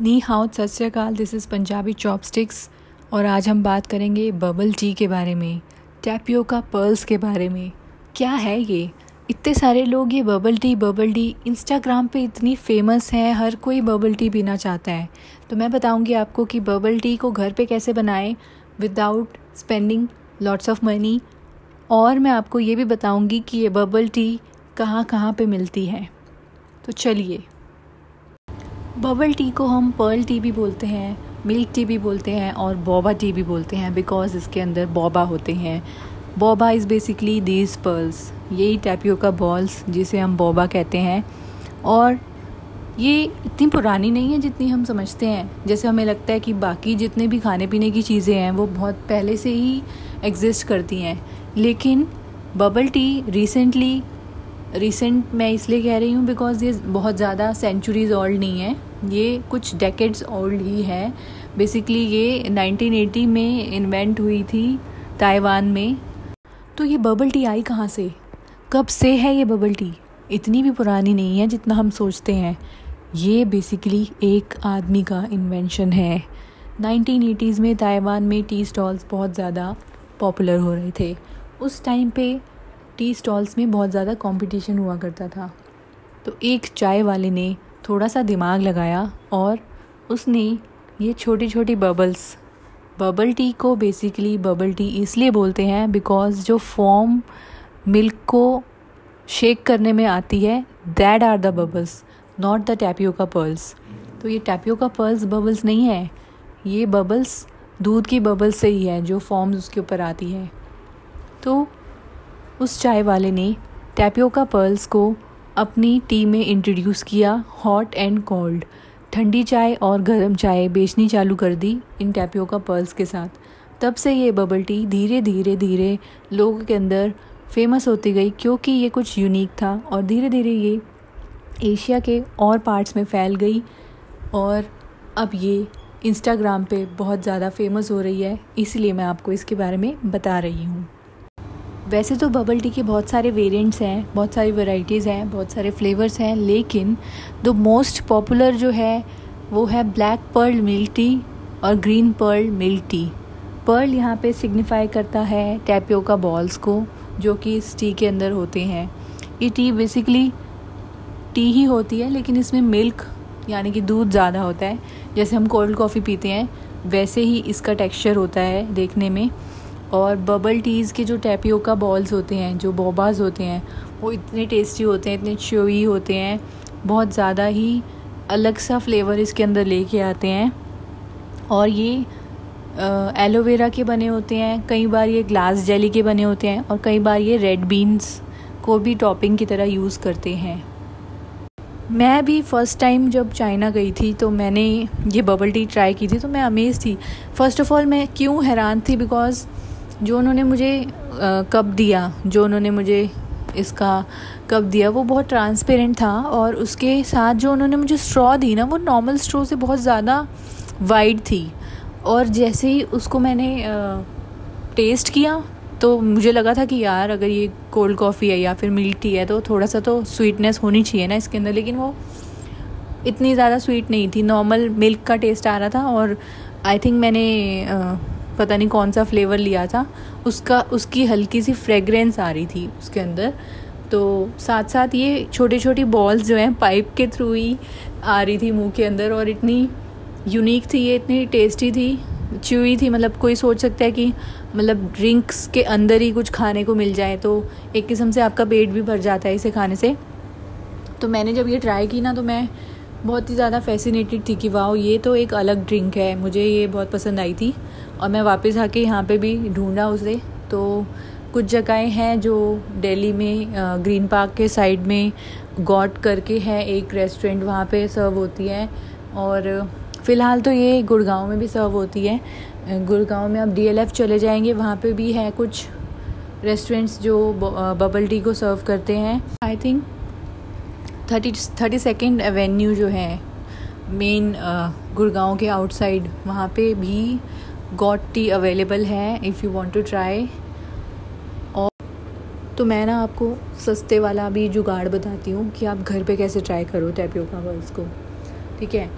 नी how सत श्रीकाल this is Punjabi chopsticks और आज हम बात करेंगे बबल टी के बारे में टैपियो का पर्ल्स के बारे में। क्या है ये? इतने सारे लोग ये bubble tea bubble tea Instagram पे इतनी फ़ेमस है, हर कोई बबल टी पीना चाहता है। तो मैं बताऊँगी आपको कि बबल टी को घर पे कैसे बनाएँ without spending lots of money और मैं आपको ये भी बताऊँगी कि ये बबल टी कहाँ कहाँ पे मिलती है। तो चलिए बबल टी को हम पर्ल टी भी बोलते हैं मिल्क टी भी बोलते हैं और बोबा टी भी बोलते हैं बिकॉज़ इसके अंदर बोबा होते हैं। Boba is basically these pearls यही टैपियो का बॉल्स जिसे हम बोबा कहते हैं। और ये इतनी पुरानी नहीं है जितनी हम समझते हैं। जैसे हमें लगता है कि बाकी जितने भी खाने पीने की चीज़ें हैं, वो बहुत पहले से ही एग्जिस्ट करती हैं। लेकिन बबल टी रिसेंटली रिसेंट मैं इसलिए कह रही हूँ बिकॉज़ ये बहुत ज़्यादा सेंचुरीज ओल्ड नहीं है। ये कुछ डेकेड्स ओल्ड ही है। बेसिकली ये 1980 में इन्वेंट हुई थी ताइवान में। तो ये बबल टी आई कहाँ से? कब से है ये बबल टी इतनी भी पुरानी नहीं है जितना हम सोचते हैं। ये बेसिकली एक आदमी का इन्वेंशन है। 1980s में ताइवान में टी स्टॉल्स बहुत ज़्यादा पॉपुलर हो रहे थे। उस टाइम पे टी स्टॉल्स में बहुत ज़्यादा कंपटीशन हुआ करता था। तो एक चाय वाले ने थोड़ा सा दिमाग लगाया और उसने ये छोटी छोटी बबल्स बबल टी को बेसिकली बबल टी इसलिए बोलते हैं बिकॉज़ जो फॉर्म मिल्क को शेक करने में आती है that are the bubbles not the tapioca pearls तो ये टैपियो का पर्ल्स बबल्स नहीं है, ये बबल्स दूध की बबल्स से ही है जो फॉर्म्स उसके ऊपर आती है। तो उस चाय वाले ने टैपियो का पर्ल्स को अपनी टी में इंट्रोड्यूस किया हॉट एंड कोल्ड ठंडी चाय और गर्म चाय बेचनी चालू कर दी इन टैपियो का पर्ल्स के साथ। तब से ये बबल टी धीरे धीरे धीरे लोगों के अंदर फ़ेमस होती गई क्योंकि ये कुछ यूनिक था और धीरे धीरे ये एशिया के और पार्ट्स में फैल गई और अब ये इंस्टाग्राम पे बहुत ज़्यादा फ़ेमस हो रही है, इसलिए मैं आपको इसके बारे में बता रही हूँ। वैसे तो बबल टी के बहुत सारे वेरिएंट्स हैं, बहुत सारी वैरायटीज़ हैं, बहुत सारे फ्लेवर्स हैं, लेकिन द मोस्ट पॉपुलर जो है, वो है ब्लैक पर्ल मिल्क टी और green pearl milk tea pearl यहाँ पे सिग्निफाई करता है टैपियो का बॉल्स को, जो कि इस टी के अंदर होते हैं. ये टी बेसिकली टी ही होती है, लेकिन इसमें मिल्क यानी कि दूध ज़्यादा होता है. जैसे हम कोल्ड कॉफ़ी पीते हैं, वैसे ही इसका टेक्सचर होता है देखने में. और बबल टीज़ के जो टैपियो का बॉल्स होते हैं, जो बोबाज होते हैं, वो इतने टेस्टी होते हैं, इतने चोई होते हैं, बहुत ज़्यादा ही अलग सा फ्लेवर इसके अंदर लेके आते हैं। और ये एलोवेरा के बने होते हैं, कई बार ये ग्लास जेली के बने होते हैं और कई बार ये रेड बीन्स को भी टॉपिंग की तरह यूज़ करते हैं। मैं भी फ़र्स्ट टाइम जब चाइना गई थी तो मैंने ये बबल टी ट्राई की थी तो मैं अमेज़ थी। फ़र्स्ट ऑफ़ ऑल मैं क्यों हैरान थी? बिकॉज़ जो उन्होंने मुझे कप दिया, जो उन्होंने मुझे इसका कप दिया, वो बहुत ट्रांसपेरेंट था और उसके साथ जो उन्होंने मुझे स्ट्रॉ दी ना, वो नॉर्मल स्ट्रॉ से बहुत ज़्यादा वाइड थी। और जैसे ही उसको मैंने टेस्ट किया तो मुझे लगा था कि यार, अगर ये कोल्ड कॉफ़ी है या फिर मिल्क टी है तो थोड़ा सा तो स्वीटनेस होनी चाहिए ना इसके अंदर, लेकिन वो इतनी ज़्यादा स्वीट नहीं थी। नॉर्मल मिल्क का टेस्ट आ रहा था और आई थिंक मैंने पता नहीं कौन सा फ्लेवर लिया था, उसका, उसकी हल्की सी फ्रेगरेंस आ रही थी उसके अंदर। तो साथ साथ ये छोटी छोटी बॉल्स जो हैं पाइप के थ्रू ही आ रही थी मुँह के अंदर और इतनी यूनिक थी ये, इतनी टेस्टी थी च्यूई थी। मतलब कोई सोच सकता है कि मतलब ड्रिंक्स के अंदर ही कुछ खाने को मिल जाए तो एक किस्म से आपका पेट भी भर जाता है इसे खाने से। तो मैंने जब ये ट्राई की ना तो मैं बहुत ही ज़्यादा फैसिनेटेड थी कि वाह ये तो एक अलग ड्रिंक है, मुझे ये बहुत पसंद आई थी। और मैं वापस आके यहाँ पे भी ढूंढा उसे। तो कुछ जगहें हैं जो दिल्ली में ग्रीन पार्क के साइड में गॉट करके है, एक रेस्टोरेंट वहाँ पे सर्व होती है। और फ़िलहाल तो ये गुड़गांव में भी सर्व होती है। गुड़गांव में अब डीएलएफ चले जाएँगे, वहाँ पे भी है कुछ रेस्टोरेंट्स जो बबल टी को सर्व करते हैं। I think thirty thirty second avenue जो है मेन गुड़गांव के आउटसाइड वहाँ पे भी गॉट टी अवेलेबल है if you want to try और तो मैं ना आपको सस्ते वाला भी जुगाड़ बताती हूँ कि आप घर पे कैसे ट्राई करो टैपियो का वर्ल्स को। ठीक है?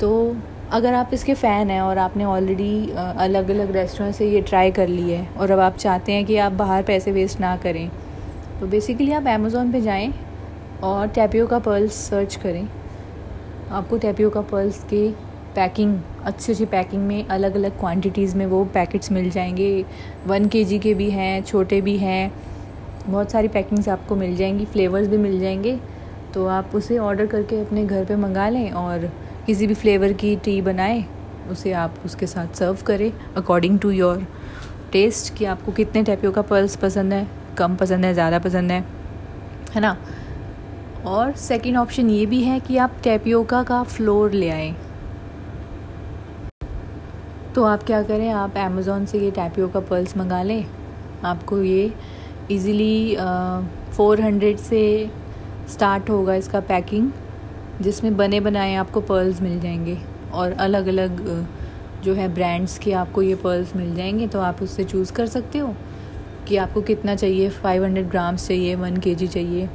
तो अगर आप इसके फ़ैन हैं और आपने ऑलरेडी अलग अलग रेस्टोरेंट से ये ट्राई कर ली है और अब आप चाहते हैं कि आप बाहर पैसे वेस्ट ना करें तो बेसिकली आप अमेज़ोन पे जाएँ और टैपियो का पर्ल्स सर्च करें। आपको टैपियो का पर्ल्स के पैकिंग अच्छी अच्छी पैकिंग में अलग अलग क्वांटिटीज़ में वो पैकेट्स मिल जाएँगे। वन के जी के भी हैं, छोटे भी हैं। बहुत सारी पैकिंग्स आपको मिल जाएँगी फ्लेवर्स भी मिल जाएँगे। तो आप उसे ऑर्डर करके अपने घर पे मंगा लें और किसी भी फ्लेवर की टी बनाएँ, उसे आप उसके साथ सर्व करें अकॉर्डिंग टू योर टेस्ट कि आपको कितने टैपियो का पर्ल्स पसंद है, कम पसंद है, ज़्यादा पसंद है है ना? और सेकंड ऑप्शन ये भी है कि आप टैपियोका का फ्लोर ले आएँ। तो आप क्या करें, आप अमेज़ोन से ये टैपियो का पर्ल्स मंगा लें आपको ये इजीली फोर हंड्रेड से स्टार्ट होगा इसका पैकिंग जिसमें बने बनाए आपको पर्ल्स मिल जाएँगे। और अलग अलग जो है ब्रांड्स के आपको ये पर्ल्स मिल जाएँगे तो आप उससे चूज़ कर सकते हो कि आपको कितना चाहिए। 500 ग्राम्स चाहिए वन के चाहिए।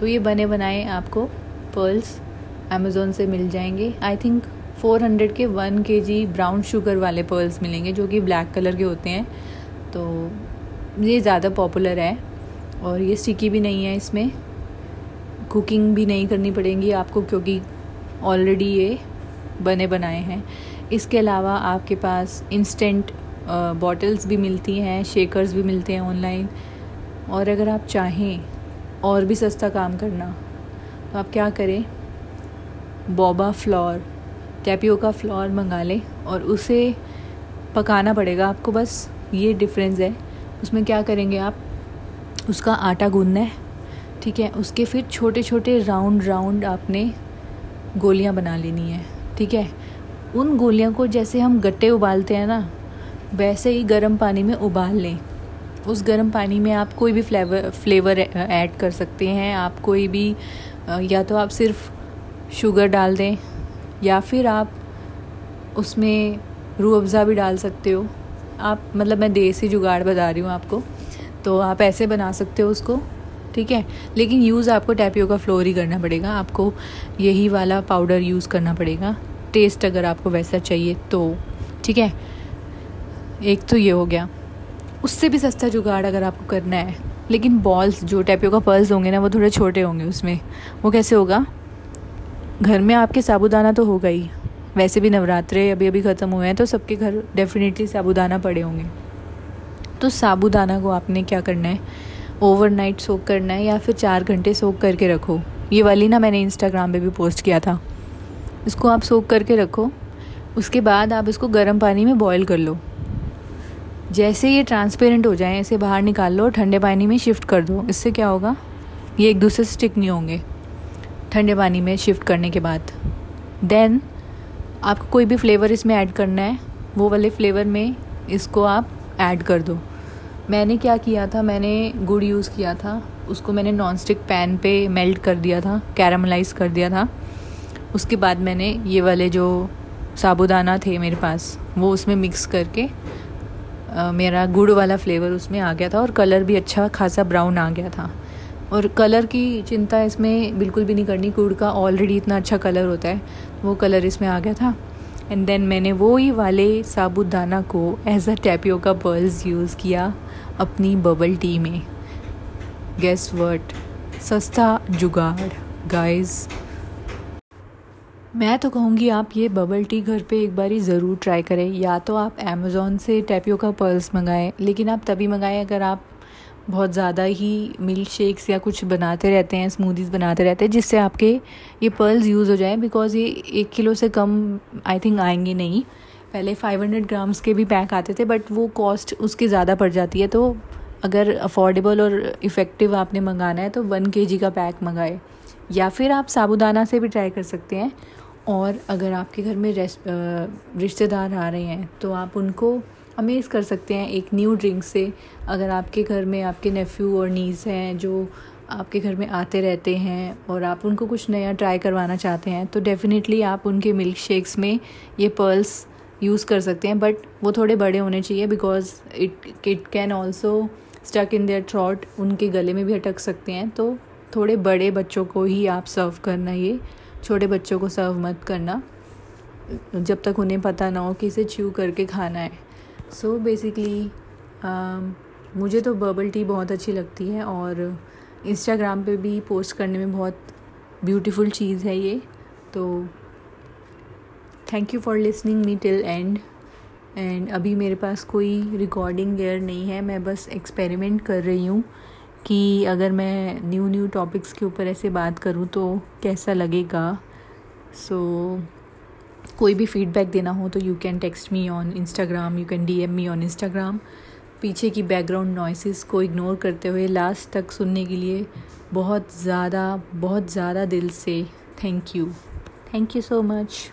तो ये बने बनाए आपको पर्ल्स अमेज़ोन से मिल जाएँगे। आई थिंक 400 के one K G brown sugar वाले पर्ल्स मिलेंगे, जो कि ब्लैक कलर के होते हैं। तो ये ज़्यादा पॉपुलर है और ये स्टिकी भी नहीं है इसमें। कुकिंग भी नहीं करनी पड़ेगी आपको, क्योंकि ऑलरेडी ये बने बनाए हैं। इसके अलावा आपके पास इंस्टेंट बॉटल्स भी मिलती हैं, शेकर्स भी मिलते हैं ऑनलाइन। और अगर आप चाहें और भी सस्ता काम करना तो आप क्या करें? Boba floor. टैपियो का फ्लोर मंगा लें और उसे पकाना पड़ेगा। आपको बस ये डिफरेंस है। उसमें क्या करेंगे आप? उसका आटा गूंदना है, ठीक है? उसके फिर छोटे छोटे राउंड राउंड आपने गोलियाँ बना लेनी है, ठीक है? उन गोलियों को जैसे हम गट्टे उबालते हैं ना, वैसे ही गर्म पानी में उबाल लें। उस गर्म पानी में आप कोई भी फ्लेवर फ्लेवर ऐड कर सकते हैं। आप कोई भी, या तो आप सिर्फ़ शुगर डाल दें या फिर आप उसमें रूह अफ़ज़ा भी डाल सकते हो। आप मतलब मैं देसी जुगाड़ बता रही हूँ आपको तो आप ऐसे बना सकते हो उसको, ठीक है? लेकिन यूज़ आपको टैपियो का फ्लोर ही करना पड़ेगा, आपको यही वाला पाउडर यूज़ करना पड़ेगा। टेस्ट अगर आपको वैसा चाहिए तो ठीक है? एक तो ये हो गया। उससे भी सस्ता जुगाड़ अगर आपको करना है, लेकिन बॉल्स जो टैपियो का पर्ल्स होंगे ना, वो थोड़े छोटे होंगे उसमें। वो कैसे होगा? घर में आपके साबुदाना तो होगा ही। वैसे भी नवरात्रे अभी अभी ख़त्म हुए हैं तो सबके घर डेफिनेटली साबुदाना पड़े होंगे। तो साबुदाना को आपने क्या करना है? ओवरनाइट सोक करना है या फिर चार घंटे सोक करके रखो? ये वाली ना मैंने इंस्टाग्राम पे भी पोस्ट किया था। इसको आप सोक करके रखो। उसके बाद आप इसको गर्म पानी में बॉईल कर लो। जैसे ये ट्रांसपेरेंट हो जाए इसे बाहर निकाल लो ठंडे पानी में शिफ्ट कर दो। इससे क्या होगा? ये एक दूसरे से स्टिक नहीं होंगे। ठंडे पानी में शिफ्ट करने के बाद। देन आपको कोई भी फ्लेवर इसमें ऐड करना है वो वाले फ्लेवर में इसको आप ऐड कर दो। मैंने क्या किया था मैंने गुड़ यूज़ किया था उसको मैंने नॉन स्टिक पैन पे मेल्ट कर दिया था कैरामलाइज कर दिया था। उसके बाद मैंने ये वाले जो साबुदाना थे मेरे पास वो उसमें मिक्स करके आ, मेरा गुड़ वाला फ्लेवर उसमें आ गया था और कलर भी अच्छा खासा ब्राउन आ गया था। और कलर की चिंता इसमें बिल्कुल भी नहीं करनी। कूड़ का ऑलरेडी इतना अच्छा कलर होता है, वो कलर इसमें आ गया था। एंड देन मैंने वो ही वाले साबुदाना को एज अ टैपियो का पर्ल्स यूज़ किया अपनी बबल टी में। गेस वर्ट सस्ता जुगाड़ गाइस मैं तो कहूँगी आप ये बबल टी घर पे एक बार ही ज़रूर ट्राई करें। या तो आप अमेज़ोन से टैपियो का पर्ल्स मंगाएँ, लेकिन आप तभी मंगाएँ अगर आप बहुत ज़्यादा ही मिल्क शेक्स या कुछ बनाते रहते हैं स्मूदीज़ बनाते रहते हैं, जिससे आपके ये पर्ल्स यूज़ हो जाए बिकॉज़ ये एक किलो से कम आई थिंक आएँगे नहीं। पहले 500 ग्राम्स के भी पैक आते थे बट वो कॉस्ट उसकी ज़्यादा पड़ जाती है तो अगर अफोर्डेबल और इफ़ेक्टिव आपने मंगाना है तो वन के का पैक मंगाए। या फिर आप साबुदाना से भी ट्राई कर सकते हैं, और अगर आपके घर में रिश्तेदार आ रहे हैं तो आप उनको अमेज़ कर सकते हैं एक न्यू ड्रिंक से, अगर आपके घर में आपके नेफ्यू और नीस हैं जो आपके घर में आते रहते हैं और आप उनको कुछ नया ट्राई करवाना चाहते हैं तो डेफ़िनेटली आप उनके मिल्क शेक्स में ये पर्ल्स यूज़ कर सकते हैं बट वो थोड़े बड़े होने चाहिए because it it can also stuck in their throat उनके गले में भी अटक सकते हैं तो थोड़े बड़े बच्चों को ही आप सर्व करना, ये छोटे बच्चों को सर्व मत करना, जब तक उन्हें पता ना हो कि इसे च्यू करके खाना है। सो so बेसिकली uh, मुझे तो बर्बल टी बहुत अच्छी लगती है और इंस्टाग्राम पे भी पोस्ट करने में बहुत ब्यूटीफुल चीज़ है ये। तो thank you for listening me till end end अभी मेरे पास कोई रिकॉर्डिंग गेयर नहीं है मैं बस एक्सपेरिमेंट कर रही हूँ कि अगर मैं न्यू न्यू टॉपिक्स के ऊपर ऐसे बात करूँ तो कैसा लगेगा। सो so, कोई भी फीडबैक देना हो तो you can text me on Instagram you can D M me on Instagram पीछे की बैकग्राउंड नॉइसिस को इग्नोर करते हुए लास्ट तक सुनने के लिए बहुत ज़्यादा बहुत ज़्यादा दिल से thank you thank you so much